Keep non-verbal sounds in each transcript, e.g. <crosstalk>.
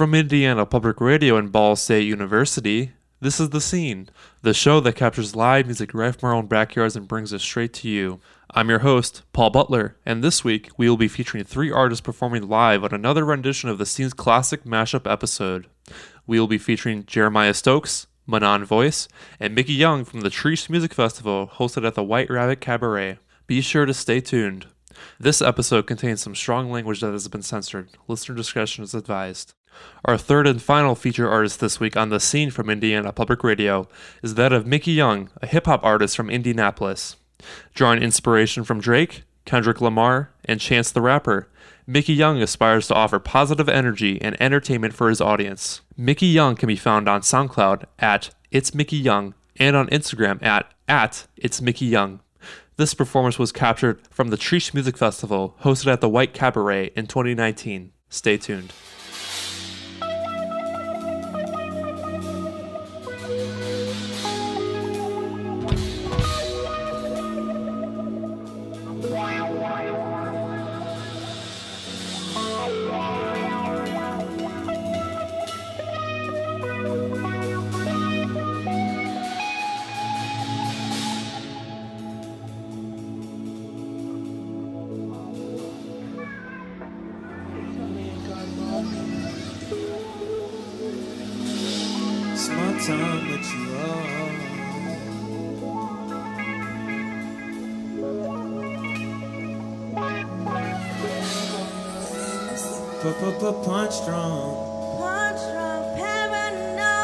From Indiana Public Radio and Ball State University, this is The Scene, the show that captures live music right from our own backyards and brings it straight to you. I'm your host, Paul Butler, and this week we will be featuring three artists performing live on another rendition of The Scene's classic mashup episode. We will be featuring Jeremiah Stokes, Manon Voice, and Mickey Young from the Chreece Music Festival hosted at the White Rabbit Cabaret. Be sure to stay tuned. This episode contains some strong language that has been censored. Listener discretion is advised. Our third and final feature artist this week on the scene from Indiana Public Radio is that of Mickey Young, a hip hop artist from Indianapolis. Drawing inspiration from Drake, Kendrick Lamar, and Chance the Rapper, Mickey Young aspires to offer positive energy and entertainment for his audience. Mickey Young can be found on SoundCloud at It's Mickey Young and on Instagram at, at It's Mickey Young. This performance was captured from the Chreece Music Festival hosted at the White Cabaret in 2019. Stay tuned. Small time with you all. Punch drunk. Punch paranoia.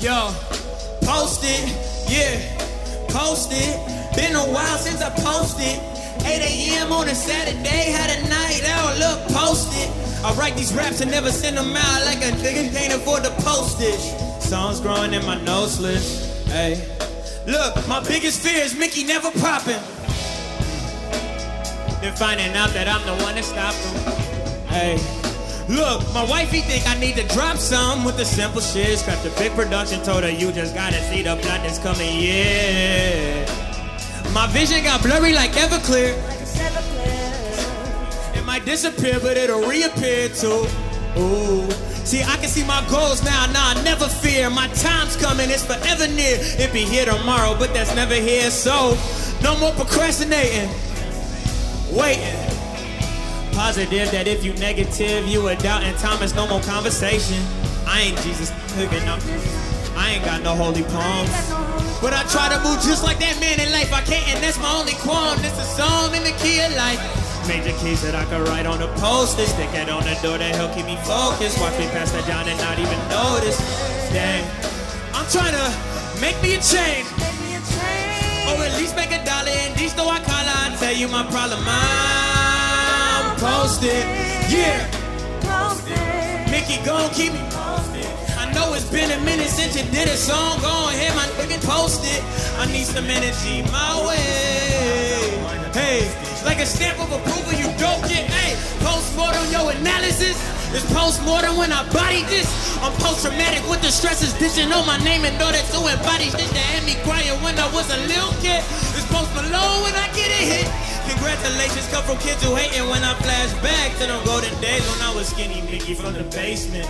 Yo, post it, yeah, post it. Been a while since I posted. 8 a.m. on a Saturday, had a night out, look, post it. I write these raps and never send them out like a nigga can't afford the postage. Songs growing in my nose list, hey. Look, my biggest fear is Mickey never popping. Then finding out that I'm the one that stopped him. Hey. Look, my wifey think I need to drop some with the simple shit. Scrap the big production, told her you just gotta see the blood that's coming, yeah. My vision got blurry like Everclear. Like player. It might disappear, but it'll reappear too. Ooh. See, I can see my goals now. Nah, never fear. My time's coming, it's forever near. It be here tomorrow, but that's never here. So, no more procrastinating. Waiting. Positive that if you negative, you a doubting Thomas, no more conversation. I ain't Jesus up. I ain't got no holy palms. But I try to move just like that man in life. I can't, and that's my only qualm. This a song in the key of life. Major keys that I could write on the poster. Stick it on the door that help keep me focused. Watch me pass that down and not even notice. Dang. I'm trying to make me a change. Make me a train. Or at least make a dollar and these though I call I tell you my problem. I'm posted. Yeah. Posted. Mickey, gon' keep me posted. I know it's been a minute since you did a song. Go ahead, my nigga, post it. I need some energy my way. Hey, like a stamp of approval, you don't get. Hey, postmortem your analysis. It's postmortem when I body this. I'm post traumatic with the stresses. Dishing on my name in order to embody shit that had me crying when I was a little kid. It's post Malone when I get a hit. Congratulations come from kids who hating when I flash back to them golden days when I was skinny Mickey from the basement.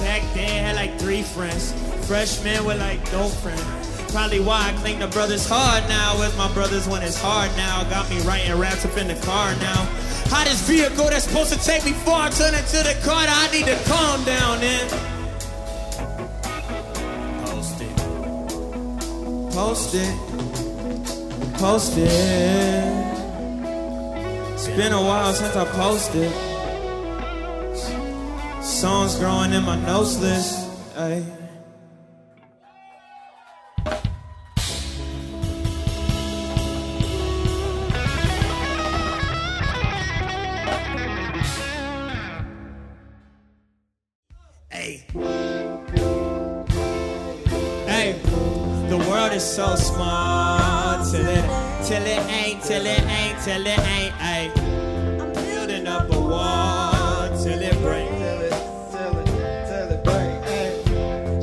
Back then had like three friends. Freshmen were like no friend. Probably why I cling to brothers hard now. With my brothers when it's hard now. Got me writing raps up in the car now. Hottest vehicle that's supposed to take me far. Turn into the car. I need to calm down then. Post it. Post it. Post it. It's been a while since I posted. Songs growing in my notes list. Ay. Hey. Hey. The world is so small it, till it ain't, till it ain't, till it ain't. Ay. I'm Building up a wall till it breaks.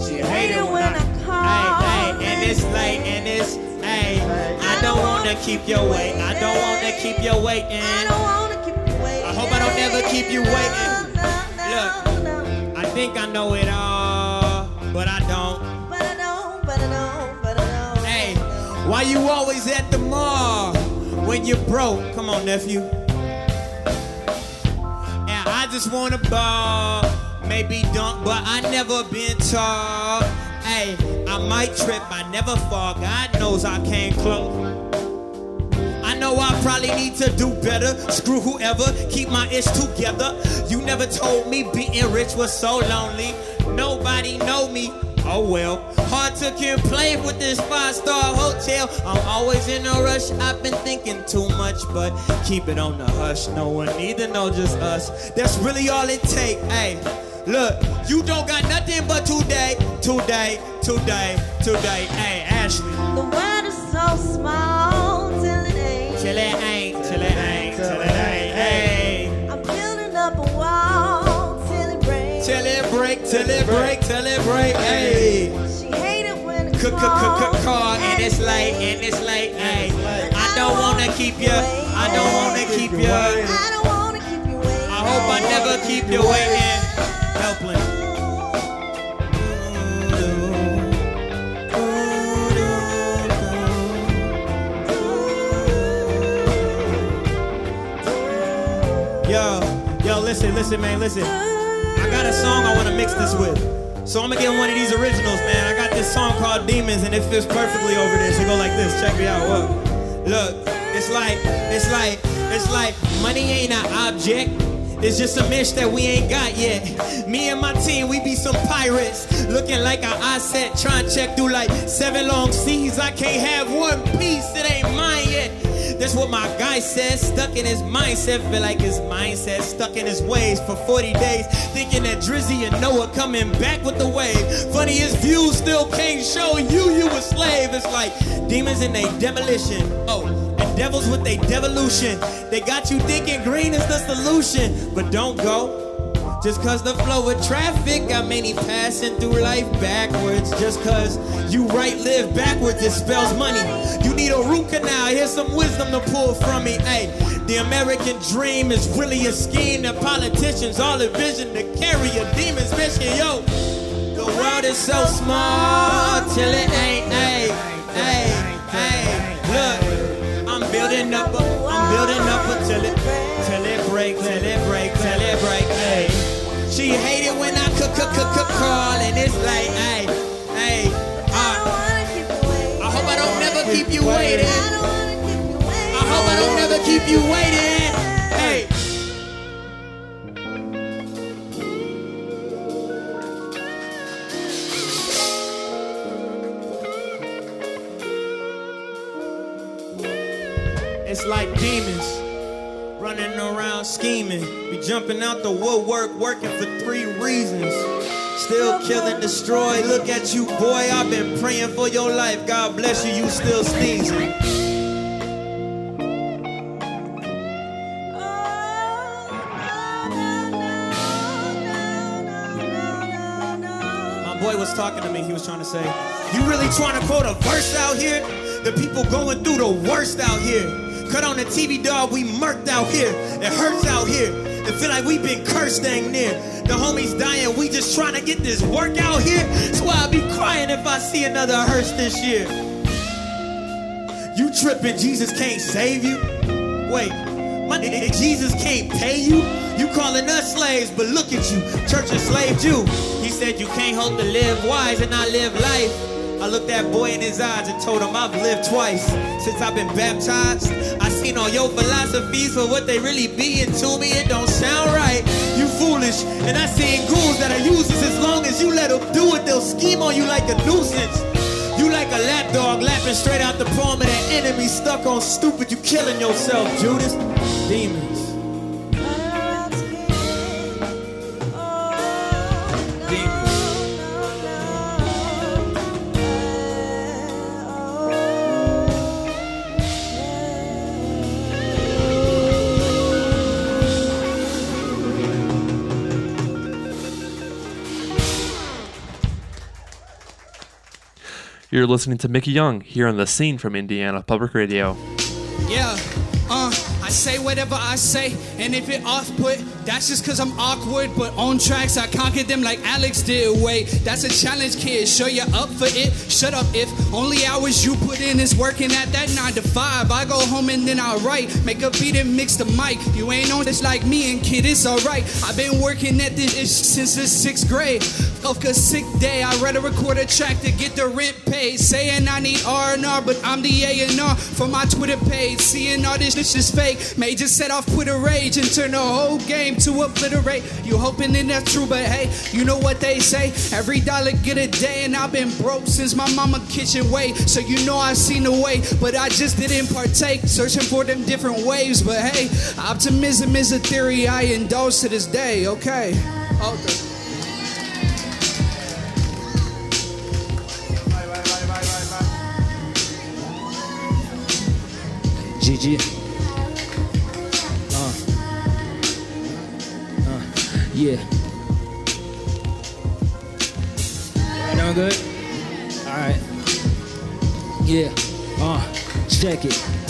She hate it when I call Ay, ay, and it's late and it's ay. I don't wanna wanna keep you waiting. I don't wanna keep you waiting. I don't wanna keep you waiting. I hope I don't never keep you waiting. No, no, no, no. I think I know it all, but I don't. Why you always at the mall when you're broke? Come on, nephew. And I just wanna ball, maybe dunk, but I never been tall. Hey, I might trip, I never fall. God knows I came close. I know I probably need to do better. Screw whoever, keep my ish together. You never told me being rich was so lonely. Nobody know me. Oh well, hard to complain with this five star hotel. I'm always in a rush. I've been thinking too much, but keep it on the hush. No one need to know, just us. That's really all it take. Hey, look, you don't got nothing but today, today, today, today. Hey, Ashley. The world is so small till it ain't. Till it ain't, it break, till it break, till it break. Hey. She hate it when it's Call and it's late, and it's late. Hey. I don't wanna keep you. I don't wanna keep you. I I don't wanna keep you waiting. hope I never keep you waiting. Helpling. Yo, yo, listen, listen, man, listen. Got a song I want to mix this with. So I'm gonna get one of these originals, man. I got this song called Demons, and it fits perfectly over this. It go like this. Check me out. Look, look. It's like, it's like, it's like money ain't an object. It's just a mesh that we ain't got yet. Me and my team, we be some pirates. Looking like an asset, trying to check through like seven long seas. I can't have one piece, it ain't mine yet. That's what my guy says, stuck in his mindset. Feel like his mindset stuck in his ways for 40 days. Thinking that Drizzy and Noah coming back with the wave. Funniest views still can't show you you a slave. It's like demons in they demolition. Oh, and devils with they devolution. They got you thinking green is the solution. But don't go. Just cause the flow of traffic got many passing through life backwards. Just cause you right live backwards, it spells money. You need a root canal, here's some wisdom to pull from me. Hey, the American dream is really a scheme that politicians all envision to carry a demon's mission. Yo, the world is so small till it ain't. Hey, hey, hey, look, I'm building up, a, call, and it's like, hey, hey, I don't uh, wanna keep you waiting. I hope I don't never keep you waiting. I don't wanna keep you waiting. I hope I don't never keep you waiting. Hey. It's like demons running around scheming. Be jumping out the woodwork, working for three reasons. Still kill and destroy. Look at you, boy. I've been praying for your life. God bless you. You still sneezing. My boy was talking to me. He was trying to say, "You really trying to quote a verse out here? The people going through the worst out here. Cut on the TV, dog. We murked out here. It hurts out here. It feel like we been cursed dang near. The homies dying. We just trying to get this work out here. That's why I be crying if I see another hearse this year. You tripping? Jesus can't save you. Wait, my Jesus can't pay you. You calling us slaves, but look at you, church enslaved you. He said you can't hope to live wise and not live life. I looked that boy in his eyes and told him I've lived twice since I've been baptized. I seen all your philosophies for what they really be, and to me it don't sound right. You foolish, and I seen ghouls that are useless as long as you let them do it. They'll scheme on you like a nuisance. You like a lap dog lapping straight out the palm of that enemy stuck on stupid. You killing yourself, Judas. Demons. You're listening to Mickey Young here on the scene from Indiana Public Radio. Yeah, uh, say whatever I say, and if it off put, that's just cause I'm awkward. But on tracks, I conquered them like Alex did. Wait, that's a challenge, kid. Sure you're up for it. Shut up if only hours you put in is working at that 9 to 5. I go home and then I write, make a beat and mix the mic. You ain't on this like me and kid, it's alright. I've been working at this ish since the sixth grade. Off a sick day, I a record a track to get the rent paid. Saying I need R&R, but I'm the A&R for my Twitter page. Seeing all this, this is fake. May just set off Twitter rage and turn the whole game to obliterate. You hoping that that's true, but hey, you know what they say? Every dollar get a day, and I've been broke since my mama kitchen way. So you know I seen the way, but I just didn't partake. Searching for them different waves, but hey, optimism is a theory I indulge to this day. Okay. Okay. GG. Yeah. Doing good? Alright. Yeah. Uh. Check it.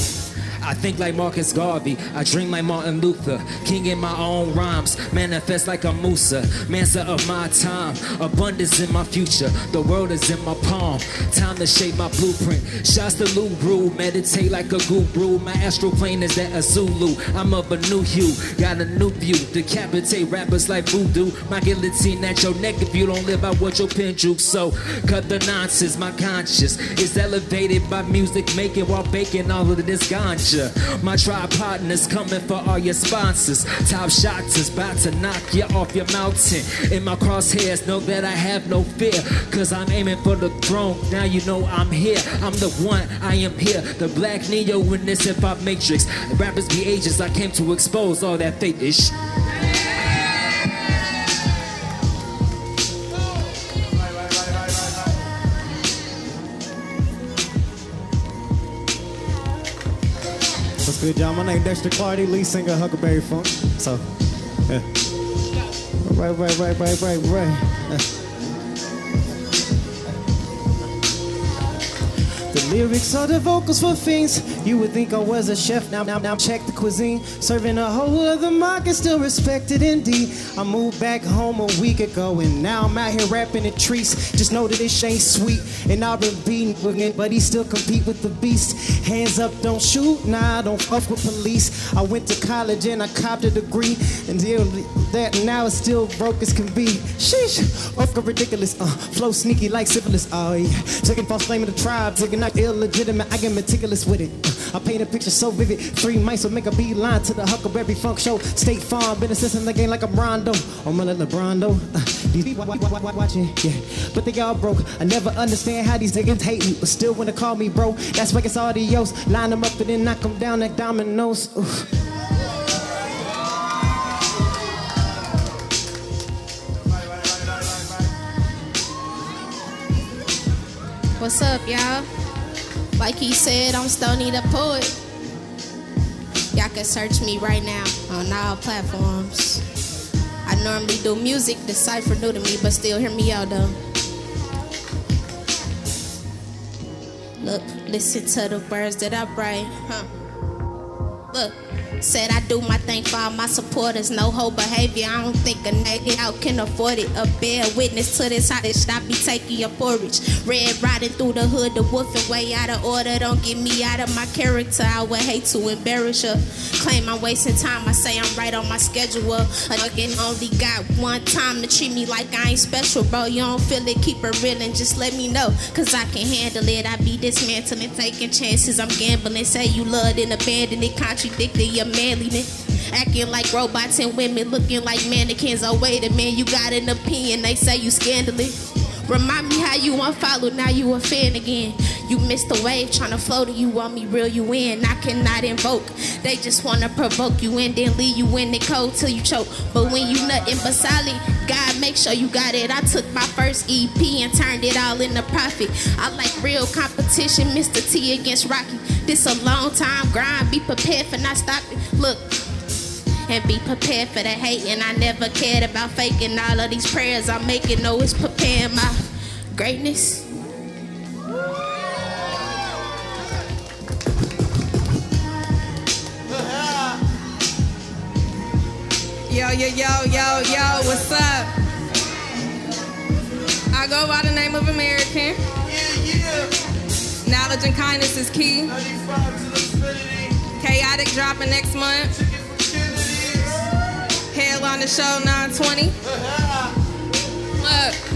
I think like Marcus Garvey. I dream like Martin Luther. King in my own rhymes. Manifest like a Musa. Mansa of my time. Abundance in my future. The world is in my palm. Time to shape my blueprint. Shots to Lou Brew. Meditate like a guru. My astral plane is that a Zulu. I'm of a new hue. Got a new view. Decapitate rappers like voodoo. My guillotine at your neck if you don't live by what your pen jukes. So cut the nonsense. My conscience is elevated by music making while baking all of this ganja. My tribe partners coming for all your sponsors. Top shots is about to knock you off your mountain. In my crosshairs, know that I have no fear. Cause I'm aiming for the throne. Now you know I'm here. I'm the one, I am here. The black Neo in this hip hop matrix. Rappers be agents, I came to expose all that fake ish. Good, y'all? My name Dexter Clardy, lead singer Huckleberry Funk. So, yeah. Right, right, right, right, right, right. Lyrics are the vocals for fiends. You would think I was a chef. Now, now, now, check the cuisine. Serving a whole other market, still respected indeed. I moved back home a week ago, and now I'm out here rapping the trees. Just know that this ain't sweet, and I've been beating with it, but he still compete with the beast. Hands up, don't shoot. Nah, don't fuck with police. I went to college and I copped a degree, and that now it's still broke as can be. Sheesh, a ridiculous. Uh, flow sneaky like syphilis. Oh yeah, taking false claim of the tribe, taking out illegitimate. I get meticulous with it. I paint a picture so vivid. Three mice will make a beeline to the Huckleberry Funk Show. State Farm, been assisting the game like I'm Rondo. I'm like LeBron though. Uh, these people wa- wa- wa- wa- watching, yeah, but they all broke. I never understand how these niggas hate me, but still wanna call me bro. That's why it's adios. Line them up and then knock them down like dominoes. What's up, y'all? Like he said, I'm Stony the Poet. Y'all can search me right now on all platforms. I normally do music, the cipher new to me, but still hear me out though. Look, listen to the words that I write, huh? Look, said I do my thing for all my supporters. No whole behavior. I don't think a nigga out can afford it. A bear witness to this hottest. I be taking your porridge. Red riding through the hood, the wolfing way out of order. Don't get me out of my character. I would hate to embarrass you. Claim I'm wasting time. I say I'm right on my schedule. A nigga only got one time to treat me like I ain't special, bro. You don't feel it, keep it real and just let me know. Cause I can handle it. I be dismantling, taking chances. I'm gambling. Say you loved and abandoned it, contradicting your manliness. Acting like robots and women looking like mannequins. Oh, wait a minute, you got an opinion. They say you scandalous. Remind me how you unfollowed, now you a fan again. You missed the wave, tryna float it, you want me reel you in. I cannot invoke. They just wanna provoke you and then leave you in the cold till you choke. But when you nothing but solid, God make sure you got it. I took my first EP and turned it all into profit. I like real competition, Mr. T against Rocky. This a long time grind, be prepared for not stopping. Look, and be prepared for the hate. And I never cared about faking all of these prayers I'm making. No, it's preparing my greatness. Yo, yo, yo, yo, yo, what's up? I go by the name of American. Yeah, yeah. Knowledge and kindness is key. Chaotic dropping next month. Hell on the show 920. <laughs> Look.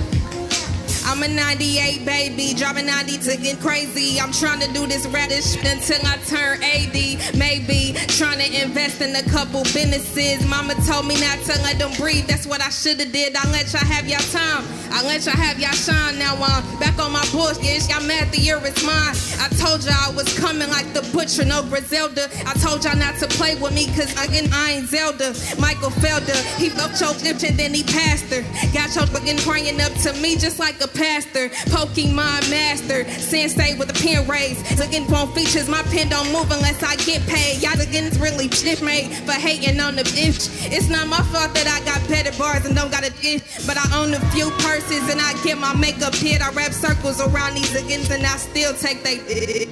I'm a 98 baby, dropping 90 to get crazy. I'm trying to do this radish until I turn 80. Maybe trying to invest in a couple businesses. Mama told me not to let them breathe. That's what I should have did. I let y'all have y'all time. I let y'all have y'all shine. Now I'm back on my bullshit. Y'all mad the year is mine. I told y'all I was coming like the butcher, no Griselda. I told y'all not to play with me, cause again I ain't Zelda. Michael Felder, he left choked and then he passed her. Got choked again praying up to me just like a pastor. Pokemon master, sensei with a pen raised. Again, phone features, my pen don't move unless I get paid. Y'all again is really shit made for hating on the bitch. It's not my fault that I got better bars and don't got a dish, but I own a few purses and I get my makeup hit. I wrap circles around these agains and I still take they.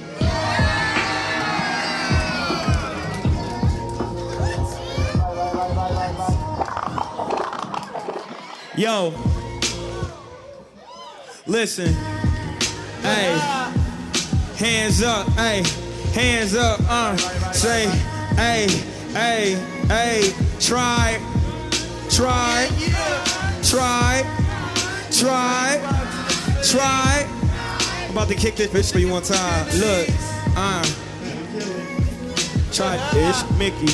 Yo, listen. Hey, hands up. Hey, hands up. Uh, say, hey, hey, hey. Try, try, try, try, try. I'm about to kick this bitch for you one time. Look, uh. Try ish, Mickey.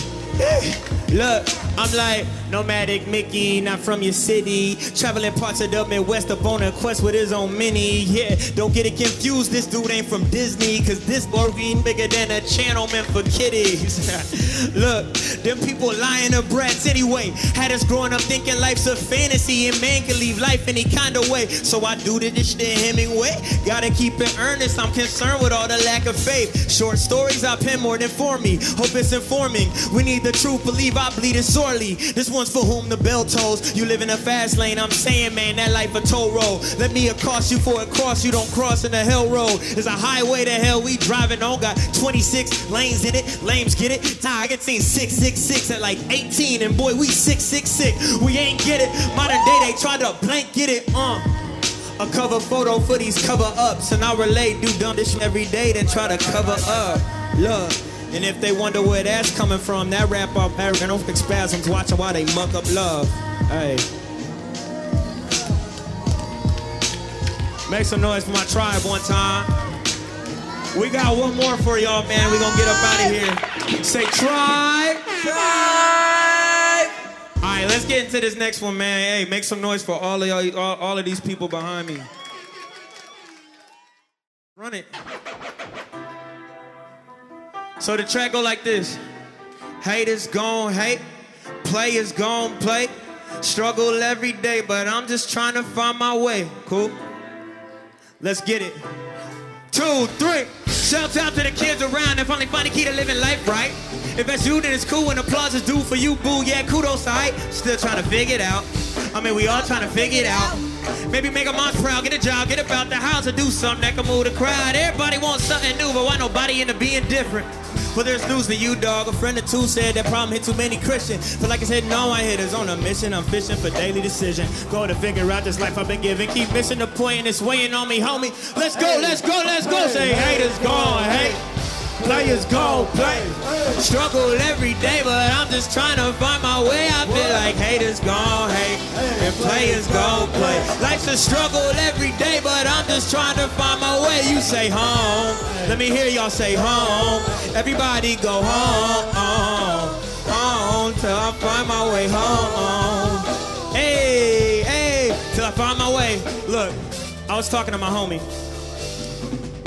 Look, I'm like nomadic Mickey, not from your city. Traveling parts of the Midwest up on a quest with his own mini. Yeah, don't get it confused. This dude ain't from Disney, cause this Lorraine bigger than a channel meant for kiddies. <laughs> Look, them people lying to brats anyway. Had us growing up thinking life's a fantasy and man can leave life any kind of way. So I do the this shit Hemingway. Gotta keep it earnest. I'm concerned with all the lack of faith. Short stories I pen more than for me. Hope it's informing. We need the truth. Believe I bleed it sorely. This one's for whom the bell tolls. You live in a fast lane. I'm saying, man, that life a toll road. Let me accost you for a cross. You don't cross in the hell road. There's a highway to hell we driving on. Got 26 lanes in it. Lames get it. Nah, I get seen 666 at like 18. And boy, we 666. We ain't get it. Modern day, they try to blank get it. Uh. A cover photo for these cover ups. And I relate, do dumb shit every day, then try to cover up. Look. And if they wonder where that's coming from, that rap up paragraphic spasms, watching while they muck up love. Hey. Make some noise for my tribe one time. We got one more for y'all, man. we gonna get up out of here. Say tribe. Tribe. All right, let's get into this next one, man. Hey, make some noise for all of y'all, all, all of these people behind me. Run it. So the track go like this. Haters gon' hate, players gon' play. Struggle every day, but I'm just trying to find my way. Cool? Let's get it. Two, three. Shout out to the kids around and finally find the key to living life right. If that's you, then it's cool when applause is due for you, boo. Yeah, kudos, alright. Still trying to figure it out. I mean, we all trying to figure it out. Maybe make a mom's proud, get a job, get about the house, or do something that can move the crowd. Everybody wants something new, but why nobody into being different? Well, there's news to you, dog. A friend or two said that problem hit too many Christians. Feel like I said, no, I hit is on a mission. I'm fishing for daily decision. Go to figure out this life I've been given. Keep missing the point and it's weighing on me, homie. Let's go, let's go, let's go. Say haters gone, hate. Players go play. Struggle every day, but I'm just trying to find my way. I feel like haters gon' hate and players gon' play. Life's a struggle every day, but I'm just trying to find my way. You say home. Let me hear y'all say home. Everybody go home, home, home till I find my way home. Hey, hey, till I find my way. Look, I was talking to my homie.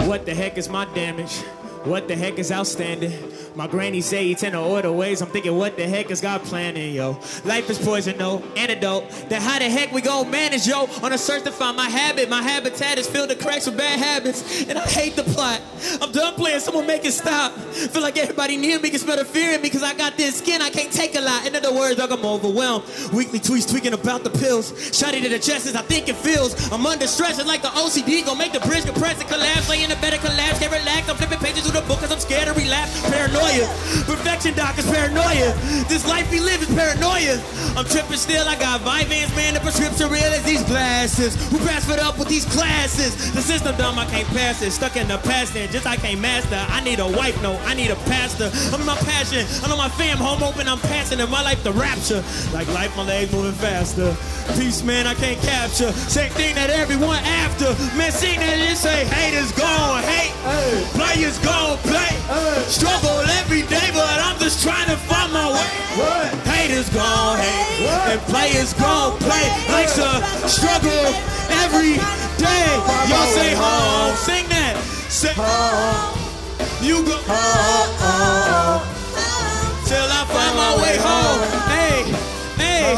What the heck is my damage? What the heck is outstanding? My granny say he tend to order ways. I'm thinking, what the heck is God planning, yo? Life is poison, no antidote. Then how the heck we gon' manage, yo? On a search to find my habit. My habitat is filled with cracks with bad habits. And I hate the plot. I'm done playing, someone make it stop. Feel like everybody near me can smell the fear in me because I got this skin, I can't take a lot. In other words, dog, I'm overwhelmed. Weekly tweets tweaking about the pills. Shot it to the chest as I think it feels. I'm under stress, it's like the OCD gon' make the bridge compress and collapse. Lay in a better collapse, can't relax. I'm flipping pages through the book cause I'm scared to relapse. Paranoid paranoia. Perfection doc is paranoia. This life we live is paranoia. I'm tripping still, I got Vyvanse, man, the prescription real as these glasses. Who passed it up with these classes? The system dumb, I can't pass it. Stuck in the past and just I can't master. I need a wife, no, I need a pastor. I'm in my passion, I know my fam, home open, I'm passing in my life the rapture. Like life, my legs moving faster. Peace, man, I can't capture. Same thing that everyone after. Man, sing that and say, haters gone hate. Players gone play. Struggle every day, but I'm just trying to find my way. Haters gon' hate. And players gon' play. Life's a struggle every day. Y'all say home. Sing that. Say home. You go home. Till I find my way home. Hey, hey,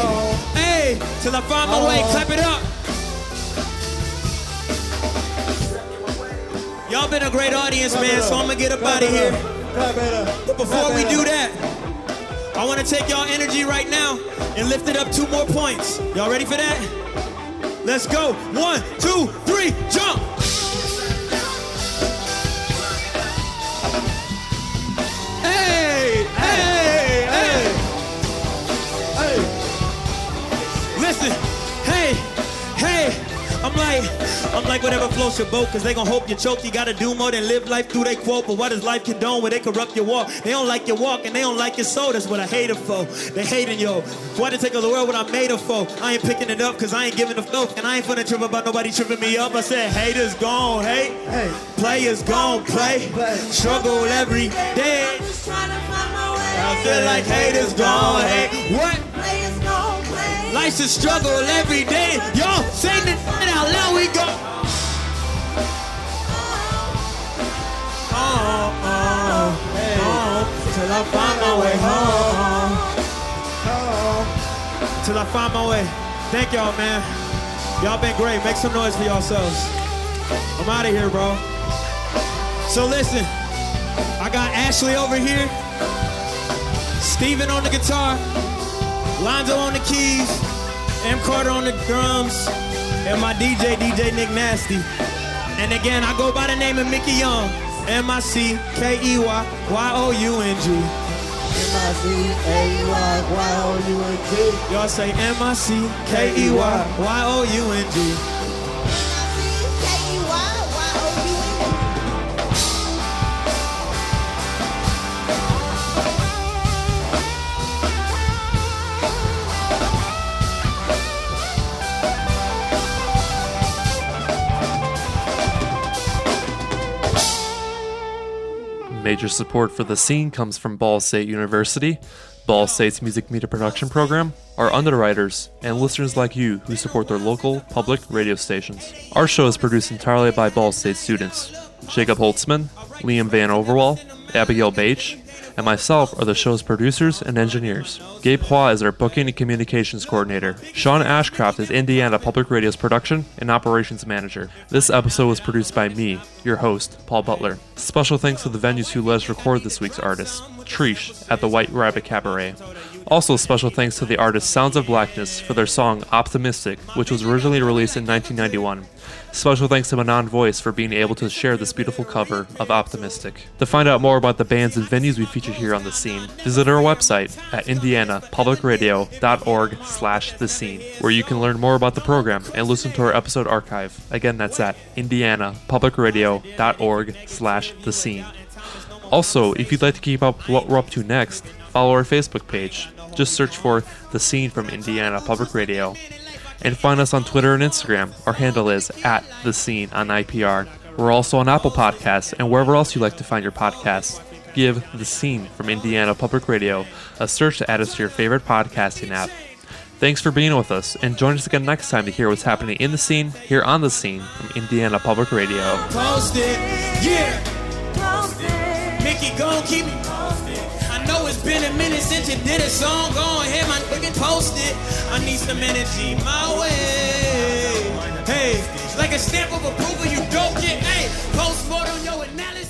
hey. Till I find my way. Clap it up. Y'all been a great audience, man, so I'm gonna get up out of here. But before we do that, I wanna take y'all energy right now and lift it up two more points. Y'all ready for that? Let's go. One, two, three, jump. I'm like, I'm like whatever floats your boat, cause they gon' hope you choke. You gotta do more than live life through they quote. But what does life condone where they corrupt your walk? They don't like your walk and they don't like your soul. That's what I hate it for. They hating yo. Why they take over the world what I made it for? I ain't picking it up cause I ain't giving a fuck. And I ain't finna trip about nobody tripping me up. I said haters gon' hate. Players gon' play. Struggle every day. I feel like haters gon' hate. What? Life's a struggle every day. Y'all sing it out loud. We go. Home, home, home, till I find my way home. Home, till I find my way. Thank y'all, man. Y'all been great. Make some noise for yourselves. I'm out of here, bro. So listen, I got Ashley over here, Steven on the guitar, Lonzo on the keys, M. Carter on the drums, and my DJ, DJ Nick Nasty. And again, I go by the name of Mickey Young. M I C K E Y Y O U N G. Y'all say M Major support for the scene comes from Ball State University, Ball State's music media production program, our underwriters, and listeners like you who support their local public radio stations. Our show is produced entirely by Ball State students. Jacob Holtzman, Liam Van Overwall, Abigail Bache, and myself are the show's producers and engineers. Gabe Hua is our booking and communications coordinator. Sean Ashcraft is Indiana Public Radio's production and operations manager. This episode was produced by me, your host, Paul Butler. Special thanks to the venues who let us record this week's artists. Trish at the White Rabbit Cabaret. Also, special thanks to the artist Sounds of Blackness for their song Optimistic, which was originally released in 1991. Special thanks to Manon Voice for being able to share this beautiful cover of Optimistic. To find out more about the bands and venues we feature here on The Scene, visit our website at indianapublicradio.org slash the scene, where you can learn more about the program and listen to our episode archive. Again, that's at indianapublicradio.org slash the scene. Also, if you'd like to keep up with what we're up to next, follow our Facebook page. Just search for The Scene from Indiana Public Radio. And find us on Twitter and Instagram. Our handle is at The Scene on IPR. We're also on Apple Podcasts and wherever else you like to find your podcasts. Give The Scene from Indiana Public Radio a search to add us to your favorite podcasting app. Thanks for being with us, and join us again next time to hear what's happening in the scene, here on The Scene from Indiana Public Radio. It, gon' keep me posted. I know it's been a minute since you did a song. Go ahead, my nigga, post it. I need some energy my way. Hey, like a stamp of approval, you don't get. Hey, post on your analysis.